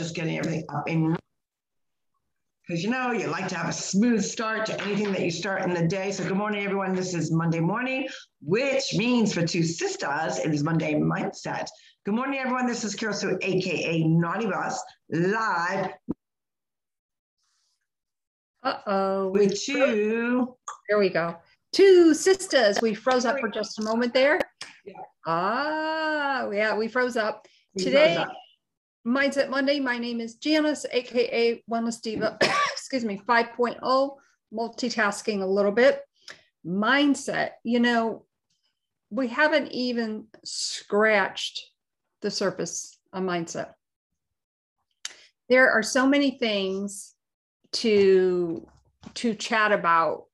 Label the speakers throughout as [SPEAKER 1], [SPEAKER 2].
[SPEAKER 1] just getting everything up in because you know you like to have a smooth start to anything that you start in the day. So good morning, everyone. This is Monday morning, which means for two sisters, it is Monday mindset. Good morning, everyone. This is Carol Sue, aka Naughty Boss, live.
[SPEAKER 2] Uh oh.
[SPEAKER 1] With two.
[SPEAKER 2] There we go. Two sisters. We froze up for just a moment there. Yeah. Ah, yeah, we froze up. We Today, froze up. Mindset Monday. My name is Janice, aka Wellness Diva. excuse me, 5.0, multitasking a little bit. Mindset. You know, we haven't even scratched the surface of mindset. There are so many things to to chat about.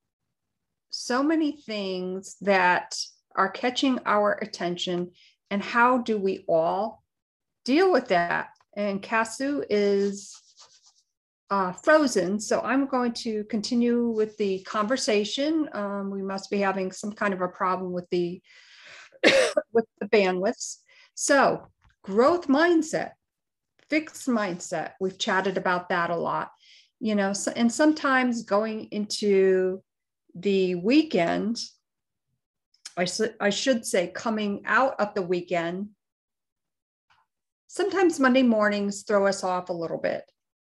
[SPEAKER 2] So many things that are catching our attention, and how do we all deal with that? And Casu is uh, frozen. So I'm going to continue with the conversation. Um, we must be having some kind of a problem with the with the bandwidths. So growth mindset, fixed mindset. We've chatted about that a lot. You know, so, and sometimes going into the weekend, I, I should say coming out of the weekend, sometimes Monday mornings throw us off a little bit.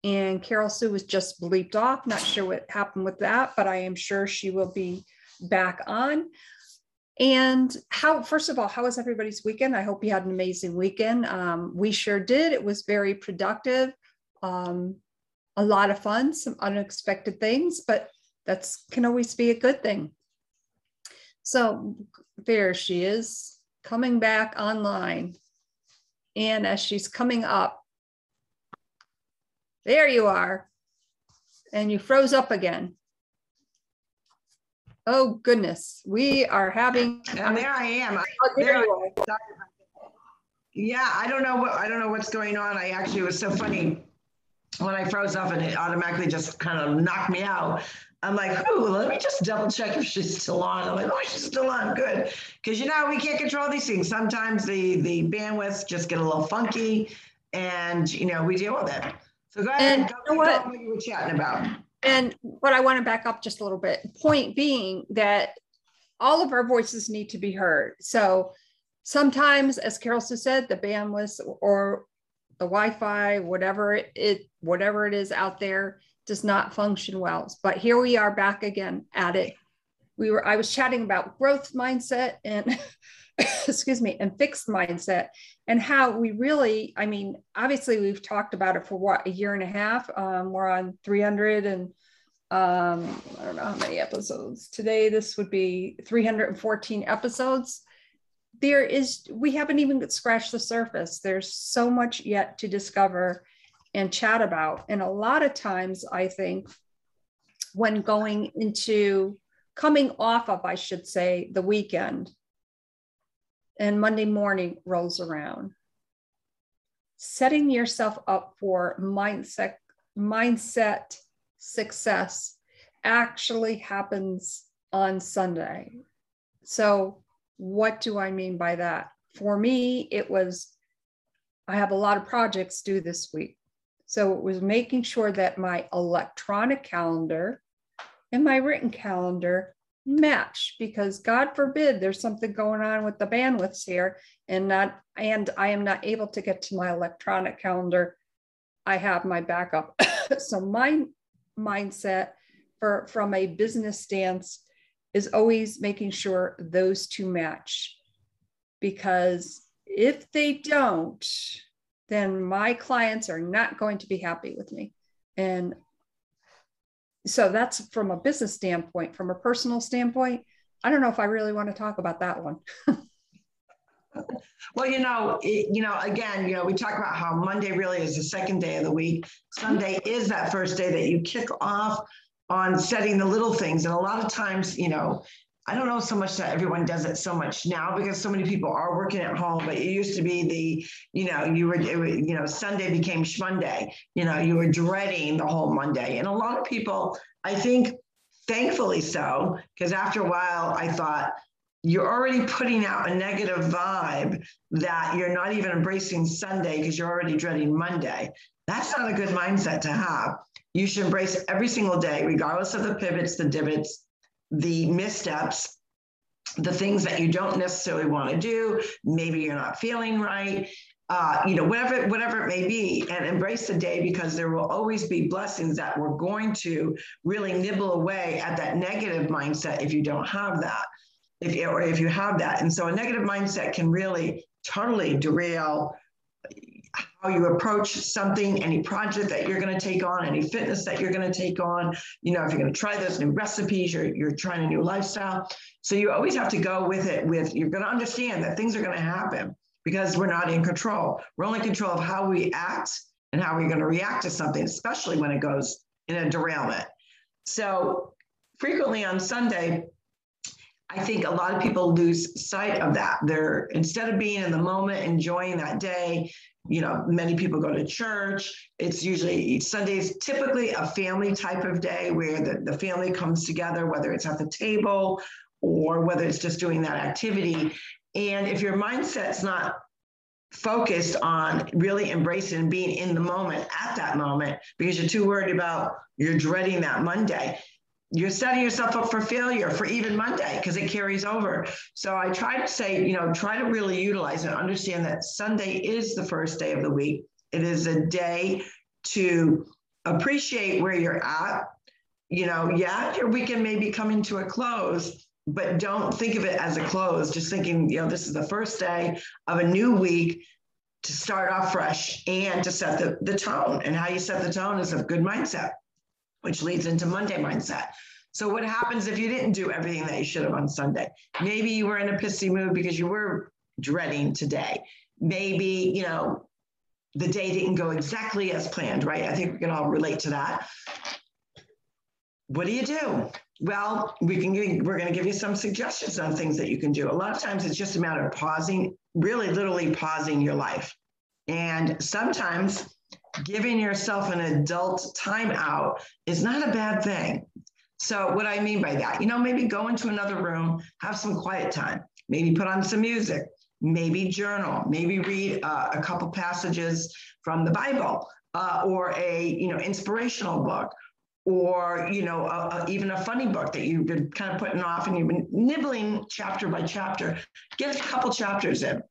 [SPEAKER 2] And Carol Sue was just bleeped off. Not sure what happened with that, but I am sure she will be back on. And how, first of all, how was everybody's weekend? I hope you had an amazing weekend. Um, we sure did. It was very productive, um, a lot of fun, some unexpected things, but that's can always be a good thing. So there she is coming back online. And as she's coming up, there you are. And you froze up again. Oh goodness, we are having.
[SPEAKER 1] And there I am. Oh, there you are. Yeah, I don't know what I don't know what's going on. I actually it was so funny when I froze up and it automatically just kind of knocked me out. I'm like, oh, let me just double check if she's still on. I'm like, oh, she's still on. Good. Because, you know, we can't control these things. Sometimes the, the bandwidths just get a little funky and, you know, we deal with it. So go ahead and go, you know what? what you were chatting about.
[SPEAKER 2] And what I want to back up just a little bit. Point being that all of our voices need to be heard. So sometimes, as Carol said, the bandwidth or the Wi-Fi, whatever it whatever it is out there, does not function well. But here we are back again at it. We were I was chatting about growth mindset and excuse me and fixed mindset and how we really I mean obviously we've talked about it for what a year and a half. Um, we're on 300 and um, I don't know how many episodes today. This would be 314 episodes. There is we haven't even scratched the surface. There's so much yet to discover and chat about. And a lot of times, I think, when going into coming off of, I should say, the weekend and Monday morning rolls around, setting yourself up for mindset mindset success actually happens on Sunday. So, what do I mean by that? For me, it was I have a lot of projects due this week. So it was making sure that my electronic calendar and my written calendar match because God forbid there's something going on with the bandwidths here and not and I am not able to get to my electronic calendar. I have my backup. so my mindset for from a business stance is always making sure those two match because if they don't then my clients are not going to be happy with me. And so that's from a business standpoint, from a personal standpoint. I don't know if I really want to talk about that one.
[SPEAKER 1] well, you know, it, you know, again, you know, we talk about how Monday really is the second day of the week. Sunday is that first day that you kick off on setting the little things. And a lot of times, you know, I don't know so much that everyone does it so much now because so many people are working at home. But it used to be the, you know, you were, you know, Sunday became Monday. You know, you were dreading the whole Monday, and a lot of people, I think, thankfully so, because after a while, I thought you're already putting out a negative vibe that you're not even embracing Sunday because you're already dreading Monday. That's not a good mindset to have. You should embrace every single day, regardless of the pivots, the divots, the missteps, the things that you don't necessarily want to do. Maybe you're not feeling right. Uh, you know, whatever, whatever it may be, and embrace the day because there will always be blessings that we're going to really nibble away at that negative mindset if you don't have that, if or if you have that. And so a negative mindset can really totally derail how you approach something, any project that you're going to take on, any fitness that you're going to take on. You know, if you're going to try those new recipes, you're, you're trying a new lifestyle. So you always have to go with it with, you're going to understand that things are going to happen because we're not in control. We're only in control of how we act and how we're going to react to something, especially when it goes in a derailment. So frequently on Sunday, I think a lot of people lose sight of that. They're instead of being in the moment, enjoying that day, you know, many people go to church. It's usually Sundays, typically a family type of day where the, the family comes together, whether it's at the table or whether it's just doing that activity. And if your mindset's not focused on really embracing and being in the moment at that moment because you're too worried about you're dreading that Monday, you're setting yourself up for failure for even Monday because it carries over. So I try to say, you know, try to really utilize and understand that Sunday is the first day of the week. It is a day to appreciate where you're at. You know, yeah, your weekend may be coming to a close, but don't think of it as a close. Just thinking, you know, this is the first day of a new week to start off fresh and to set the, the tone. And how you set the tone is a good mindset which leads into Monday mindset. So what happens if you didn't do everything that you should have on Sunday? Maybe you were in a pissy mood because you were dreading today. Maybe, you know, the day didn't go exactly as planned, right? I think we can all relate to that. What do you do? Well, we can we're going to give you some suggestions on things that you can do. A lot of times it's just a matter of pausing, really literally pausing your life. And sometimes giving yourself an adult timeout is not a bad thing. So, what I mean by that, you know, maybe go into another room, have some quiet time, maybe put on some music, maybe journal, maybe read uh, a couple passages from the Bible uh, or a, you know, inspirational book or you know a, a, even a funny book that you've been kind of putting off and you've been nibbling chapter by chapter get a couple chapters in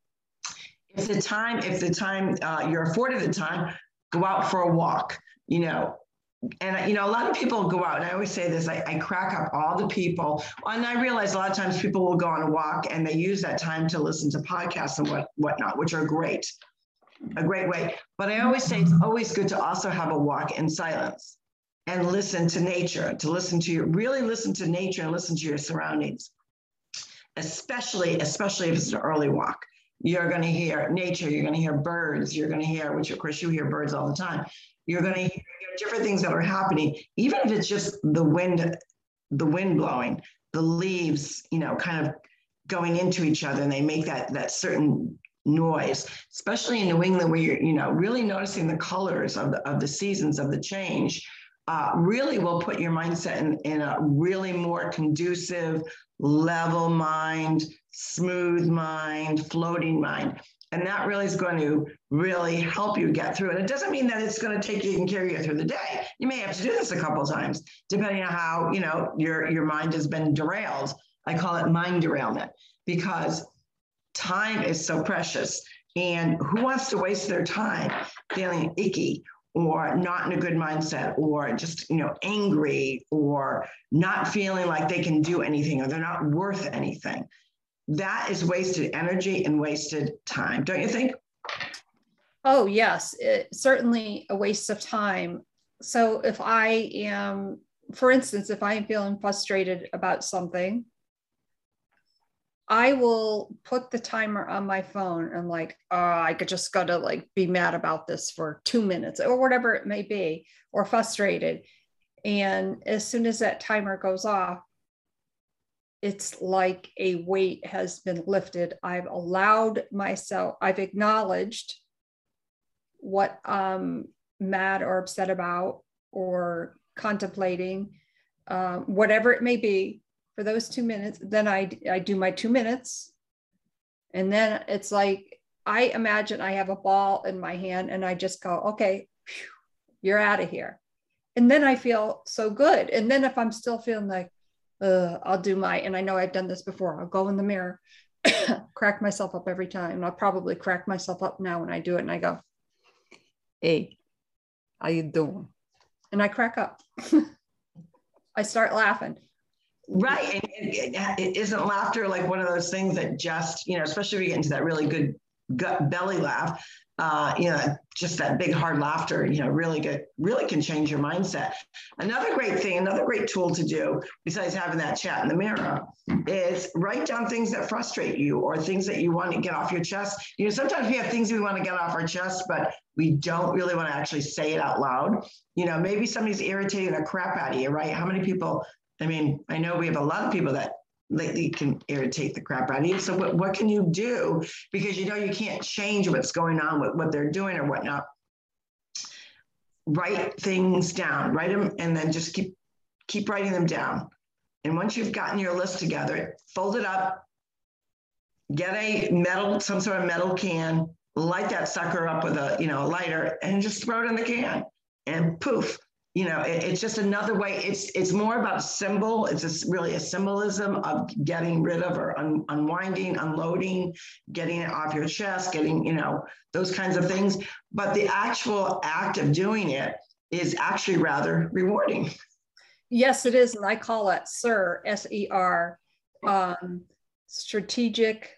[SPEAKER 1] if the time if the time uh, you're afforded the time go out for a walk, you know. And you know, a lot of people go out, and I always say this: I, I crack up all the people, and I realize a lot of times people will go on a walk and they use that time to listen to podcasts and what whatnot, which are great, a great way. But I always say it's always good to also have a walk in silence and listen to nature, to listen to your really listen to nature and listen to your surroundings, especially especially if it's an early walk you're going to hear nature, you're going to hear birds, you're going to hear, which of course you hear birds all the time. You're going to hear different things that are happening, even if it's just the wind, the wind blowing, the leaves, you know, kind of going into each other, and they make that that certain noise, especially in New England, where you're, you know, really noticing the colors of the of the seasons of the change. Uh, really will put your mindset in, in a really more conducive, level mind, smooth mind, floating mind. And that really is going to really help you get through it. It doesn't mean that it's going to take you and carry you through the day. You may have to do this a couple times, depending on how you know your your mind has been derailed. I call it mind derailment because time is so precious. And who wants to waste their time feeling icky or not in a good mindset or just you know angry or not feeling like they can do anything or they're not worth anything. That is wasted energy and wasted time don't you think?
[SPEAKER 2] Oh yes it, certainly a waste of time. So if i am for instance if i am feeling frustrated about something I will put the timer on my phone and like, oh, I could just gotta like be mad about this for two minutes or whatever it may be, or frustrated. And as soon as that timer goes off, it's like a weight has been lifted. I've allowed myself, I've acknowledged what I'm mad or upset about or contemplating, uh, whatever it may be for those two minutes. Then I, I do my two minutes. And then it's like, I imagine I have a ball in my hand and I just go, okay, you're out of here. And then I feel so good. And then if I'm still feeling like, uh, I'll do my, and I know I've done this before, I'll go in the mirror, crack myself up every time. And I'll probably crack myself up now when I do it. And I go, hey, how you doing? And I crack up. I start laughing.
[SPEAKER 1] Right. And, and, isn't laughter like one of those things that just, you know, especially if you get into that really good gut belly laugh, uh, you know, just that big hard laughter, you know, really good, really can change your mindset. Another great thing, another great tool to do, besides having that chat in the mirror, is write down things that frustrate you or things that you want to get off your chest. You know, sometimes we have things we want to get off our chest, but we don't really want to actually say it out loud. You know, maybe somebody's irritating the crap out of you, right? How many people? I mean, I know we have a lot of people that lately can irritate the crap out of you. So what, what can you do? Because you know you can't change what's going on with what they're doing or whatnot. Write things down, write them, and then just keep keep writing them down. And once you've gotten your list together, fold it up, get a metal, some sort of metal can, light that sucker up with a you know a lighter, and just throw it in the can. And poof, you know it, it's just another way it's it's more about symbol it's just really a symbolism of getting rid of or un, unwinding unloading getting it off your chest getting you know those kinds of things. But the actual act of doing it is actually rather rewarding.
[SPEAKER 2] Yes it is and i call it sir s-e-r um, strategic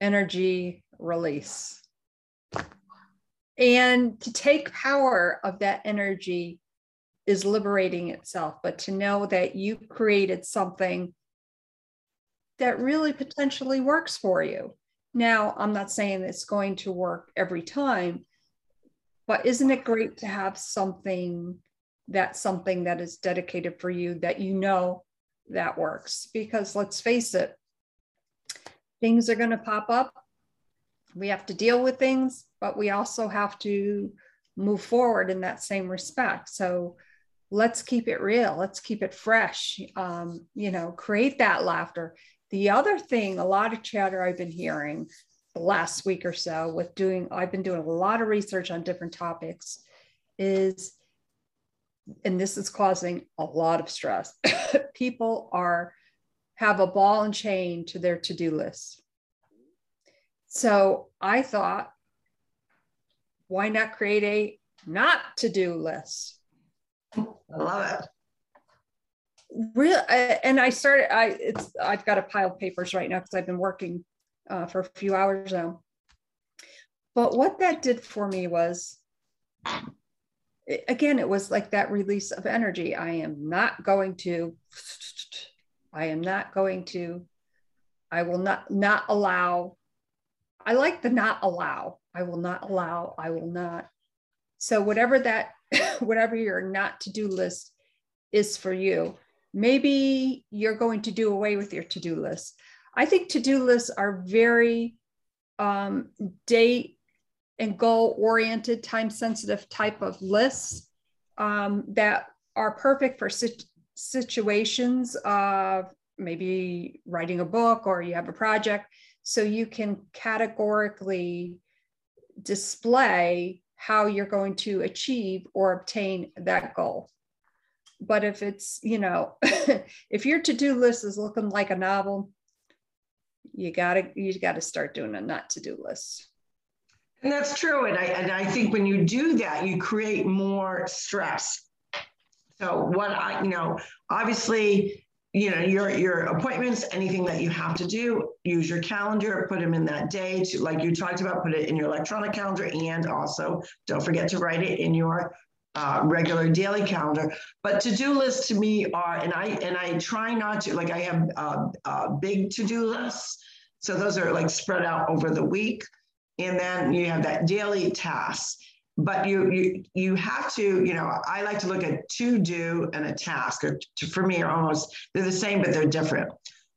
[SPEAKER 2] energy release. And to take power of that energy is liberating itself, but to know that you created something that really potentially works for you. Now, I'm not saying it's going to work every time, but isn't it great to have something that's something that is dedicated for you that you know that works? Because let's face it, things are going to pop up. We have to deal with things, but we also have to move forward in that same respect. So, let's keep it real let's keep it fresh um, you know create that laughter. The other thing a lot of chatter i've been hearing the last week or so with doing i've been doing a lot of research on different topics is and this is causing a lot of stress people are have a ball and chain to their to-do list. So i thought why not create a not to-do list
[SPEAKER 1] I love it.
[SPEAKER 2] Real, and I started. I it's I've got a pile of papers right now because I've been working uh, for a few hours now. But what that did for me was, again, it was like that release of energy. I am not going to. I am not going to. I will not not allow. I like the not allow. I will not allow. I will not. So whatever that whatever your not to do list is for you. Maybe you're going to do away with your to do list. I think to do lists are very um, date and goal oriented, time sensitive type of lists um, that are perfect for sit- situations of maybe writing a book or you have a project. So you can categorically display how you're going to achieve or obtain that goal. But if it's, you know, if your to-do list is looking like a novel, you gotta you gotta start doing a not to-do list.
[SPEAKER 1] And that's true. And I and I think when you do that, you create more stress. So what I, you know, obviously you know your your appointments anything that you have to do use your calendar put them in that day to like you talked about put it in your electronic calendar and also don't forget to write it in your uh, regular daily calendar. But to-do lists to me are and i and i try not to like i have uh, uh, big to-do lists so those are like spread out over the week. And then you have that daily task but you you you have to you know i like to look at to do and a task. Or to, for me are almost they're the same but they're different.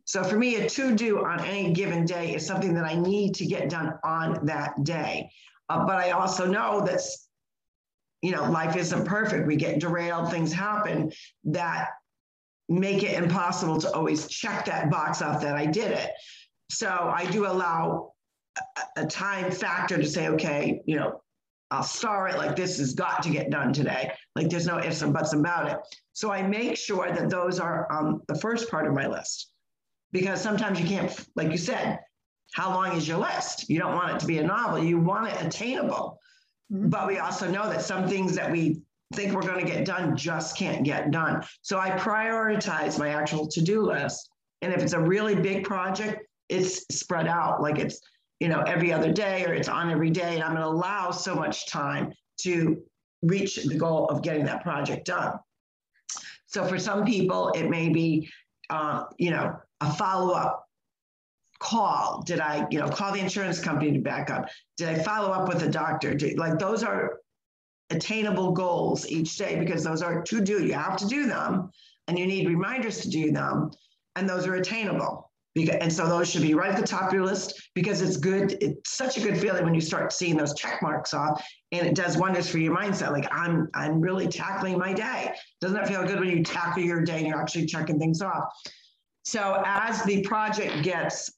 [SPEAKER 1] So for me a to do on any given day is something that i need to get done on that day. Uh, but i also know that you know life isn't perfect. We get derailed things happen that make it impossible to always check that box off that i did it. So i do allow a time factor to say okay you know I'll star it like this has got to get done today. Like there's no ifs and buts about it. So I make sure that those are um, the first part of my list because sometimes you can't, like you said, how long is your list? You don't want it to be a novel. You want it attainable. Mm-hmm. But we also know that some things that we think we're going to get done just can't get done. So I prioritize my actual to do list. And if it's a really big project, it's spread out like it's, you know, every other day or it's on every day. And I'm going to allow so much time to reach the goal of getting that project done. So for some people, it may be, uh, you know, a follow up call. Did I, you know, call the insurance company to back up? Did I follow up with a doctor? Did, like those are attainable goals each day because those are to do. You have to do them and you need reminders to do them. And those are attainable. And so those should be right at the top of your list because it's good. It's such a good feeling when you start seeing those check marks off, and it does wonders for your mindset. Like I'm, I'm really tackling my day. Doesn't that feel good when you tackle your day and you're actually checking things off? So as the project gets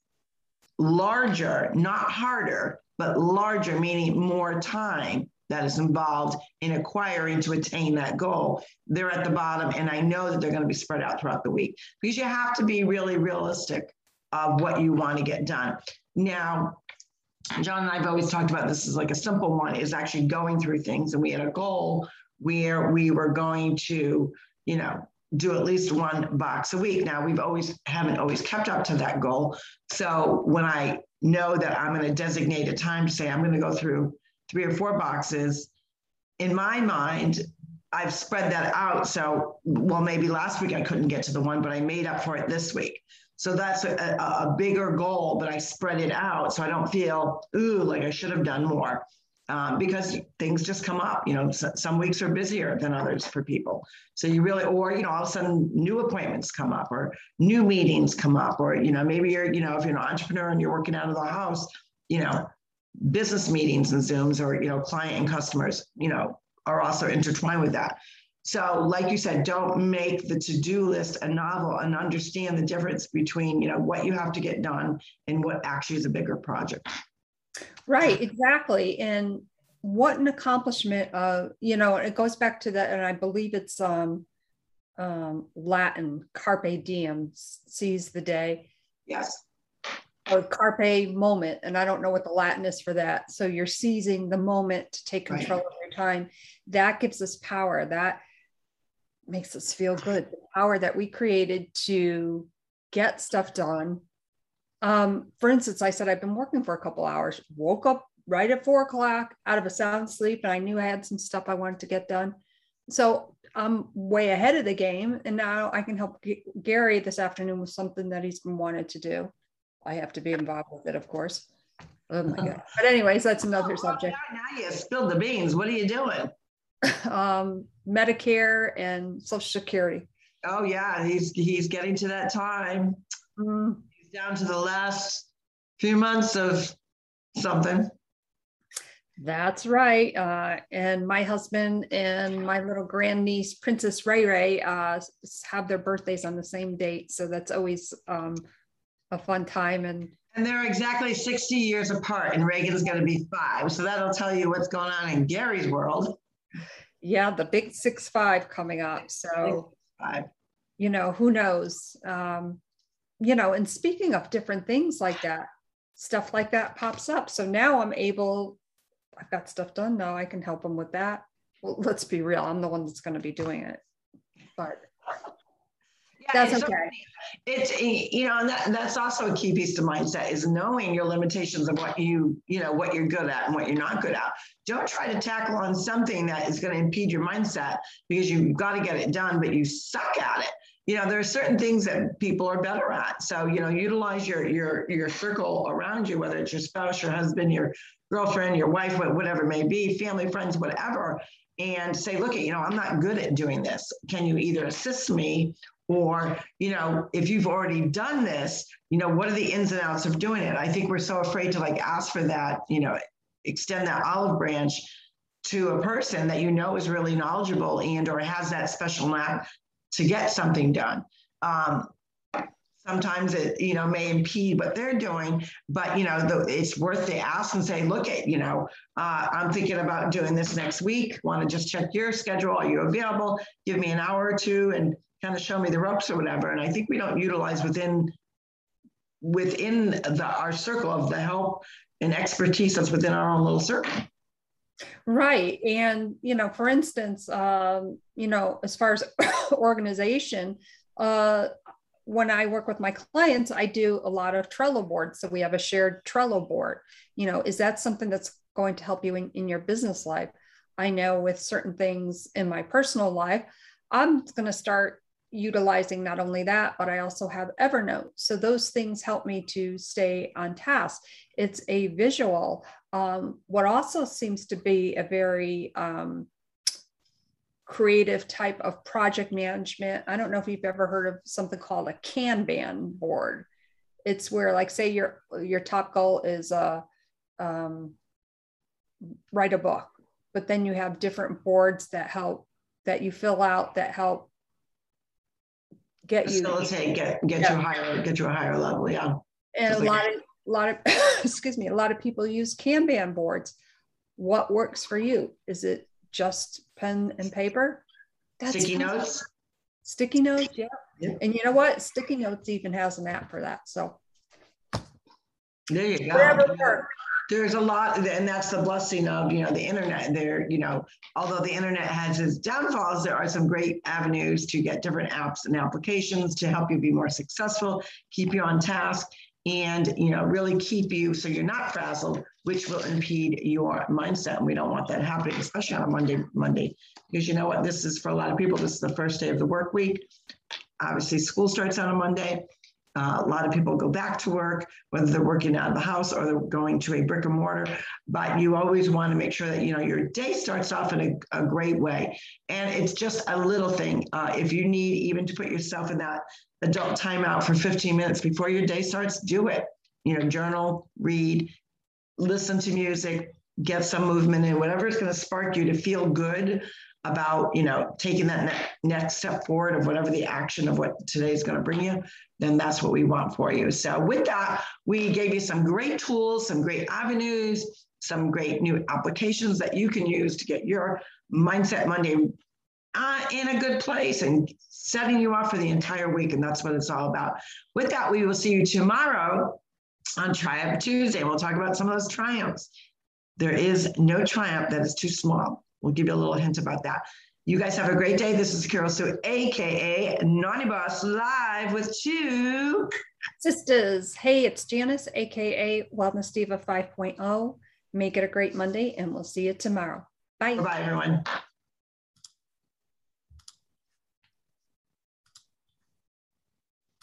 [SPEAKER 1] larger, not harder, but larger, meaning more time, that is involved in acquiring to attain that goal. They're at the bottom, and I know that they're going to be spread out throughout the week because you have to be really realistic of what you want to get done. Now, John and I have always talked about this is like a simple one is actually going through things, and we had a goal where we were going to, you know, do at least one box a week. Now we've always haven't always kept up to that goal. So when I know that I'm going to designate a time to say I'm going to go through three or four boxes. In my mind, I've spread that out. So, well, maybe last week I couldn't get to the one, but I made up for it this week. So that's a, a, a bigger goal, but I spread it out so I don't feel, ooh, like I should have done more. Um, because things just come up. You know, some weeks are busier than others for people. So you really, or you know, all of a sudden new appointments come up, or new meetings come up, or you know, maybe you're, you know, if you're an entrepreneur and you're working out of the house, you know, business meetings and Zooms or, you know, client and customers, you know, are also intertwined with that. So, like you said, don't make the to-do list a novel and understand the difference between, you know, what you have to get done and what actually is a bigger project.
[SPEAKER 2] Right, exactly. And what an accomplishment of, you know, it goes back to that, and I believe it's um um Latin, carpe diem, seize the day.
[SPEAKER 1] Yes
[SPEAKER 2] or carpe moment and i don't know what the latin is for that so you're seizing the moment to take control right. of your time that gives us power that makes us feel good the power that we created to get stuff done um, for instance i said i've been working for a couple hours woke up right at four o'clock out of a sound sleep and i knew i had some stuff i wanted to get done so i'm way ahead of the game and now i can help G- gary this afternoon with something that he's been wanted to do I have to be involved with it, of course. Oh my God. But anyways, that's another subject.
[SPEAKER 1] Now you spilled the beans. What are you doing?
[SPEAKER 2] Um, Medicare and Social Security.
[SPEAKER 1] Oh yeah, he's he's getting to that time. Mm. He's down to the last few months of something.
[SPEAKER 2] That's right. Uh, and my husband and my little grandniece, Princess Ray Ray, uh, have their birthdays on the same date. So that's always um, a fun time and
[SPEAKER 1] and they're exactly 60 years apart and reagan's going to be five so that'll tell you what's going on in gary's world
[SPEAKER 2] yeah the big six five coming up so
[SPEAKER 1] five.
[SPEAKER 2] you know who knows? Um, you know and speaking of different things like that stuff like that pops up. So now i'm able i've got stuff done now i can help them with that. Well let's be real i'm the one that's going to be doing it. But yeah, that's okay.
[SPEAKER 1] It's eh, you know, and that, that's also a key piece to mindset is knowing your limitations of what you you know what you're good at and what you're not good at. Don't try to tackle on something that is going to impede your mindset because you've got to get it done, but you suck at it. You know, there are certain things that people are better at. So you know, utilize your your your circle around you, whether it's your spouse, your husband, your girlfriend, your wife, whatever it may be, family, friends, whatever and say, look, you know, I'm not good at doing this. Can you either assist me or, you know, if you've already done this, you know, what are the ins and outs of doing it? I think we're so afraid to like ask for that, you know, extend that olive branch to a person that you know is really knowledgeable and or has that special knack to get something done. Um, sometimes it you know may impede what they're doing but you know the, it's worth the ask and say look at you know uh, i'm thinking about doing this next week want to just check your schedule are you available give me an hour or two and kind of show me the ropes or whatever and i think we don't utilize within within the our circle of the help and expertise that's within our own little circle
[SPEAKER 2] Right. And, you know, for instance, um, you know, as far as organization, uh, when I work with my clients, I do a lot of Trello boards. So we have a shared Trello board. You know, is that something that's going to help you in, in your business life? I know with certain things in my personal life, I'm going to start utilizing not only that, but I also have Evernote. So those things help me to stay on task. It's a visual. Um, what also seems to be a very um, creative type of project management. I don't know if you've ever heard of something called a Kanban board. It's where, like, say your your top goal is uh, um, write a book, but then you have different boards that help that you fill out that help get you
[SPEAKER 1] facilitate get get yeah. you higher get you a higher level yeah.
[SPEAKER 2] And Just a like lot of a lot of excuse me a lot of people use kanban boards. What works for you? Is it just pen and paper?
[SPEAKER 1] That's sticky notes?
[SPEAKER 2] Sticky notes yeah. yeah. And you know what? Sticky notes even has an app for that so.
[SPEAKER 1] There you go. Whatever works there's a lot and that's the blessing of you know the internet there you know although the internet has its downfalls there are some great avenues to get different apps and applications to help you be more successful keep you on task and you know really keep you so you're not frazzled which will impede your mindset and we don't want that happening especially on a monday monday because you know what this is for a lot of people this is the first day of the work week. Obviously school starts on a monday uh, a lot of people go back to work, whether they're working out of the house or they're going to a brick and mortar. But you always want to make sure that you know your day starts off in a, a great way, and it's just a little thing. Uh, if you need even to put yourself in that adult timeout for 15 minutes before your day starts, do it. You know, journal, read, listen to music, get some movement in, whatever is going to spark you to feel good about you know taking that ne- next step forward of whatever the action of what today is going to bring you then that's what we want for you. So with that we gave you some great tools some great avenues some great new applications that you can use to get your mindset monday uh, in a good place and setting you up for the entire week and that's what it's all about. With that we will see you tomorrow on triumph tuesday and we'll talk about some of those triumphs. There is no triumph that is too small We'll give you a little hint about that. You guys have a great day. This is Carol Sue, aka Naughty Boss, live with two
[SPEAKER 2] sisters. Hey, it's Janice, aka Wellness Diva 5.0. Make it a great Monday, and we'll see you tomorrow. Bye.
[SPEAKER 1] Bye, everyone.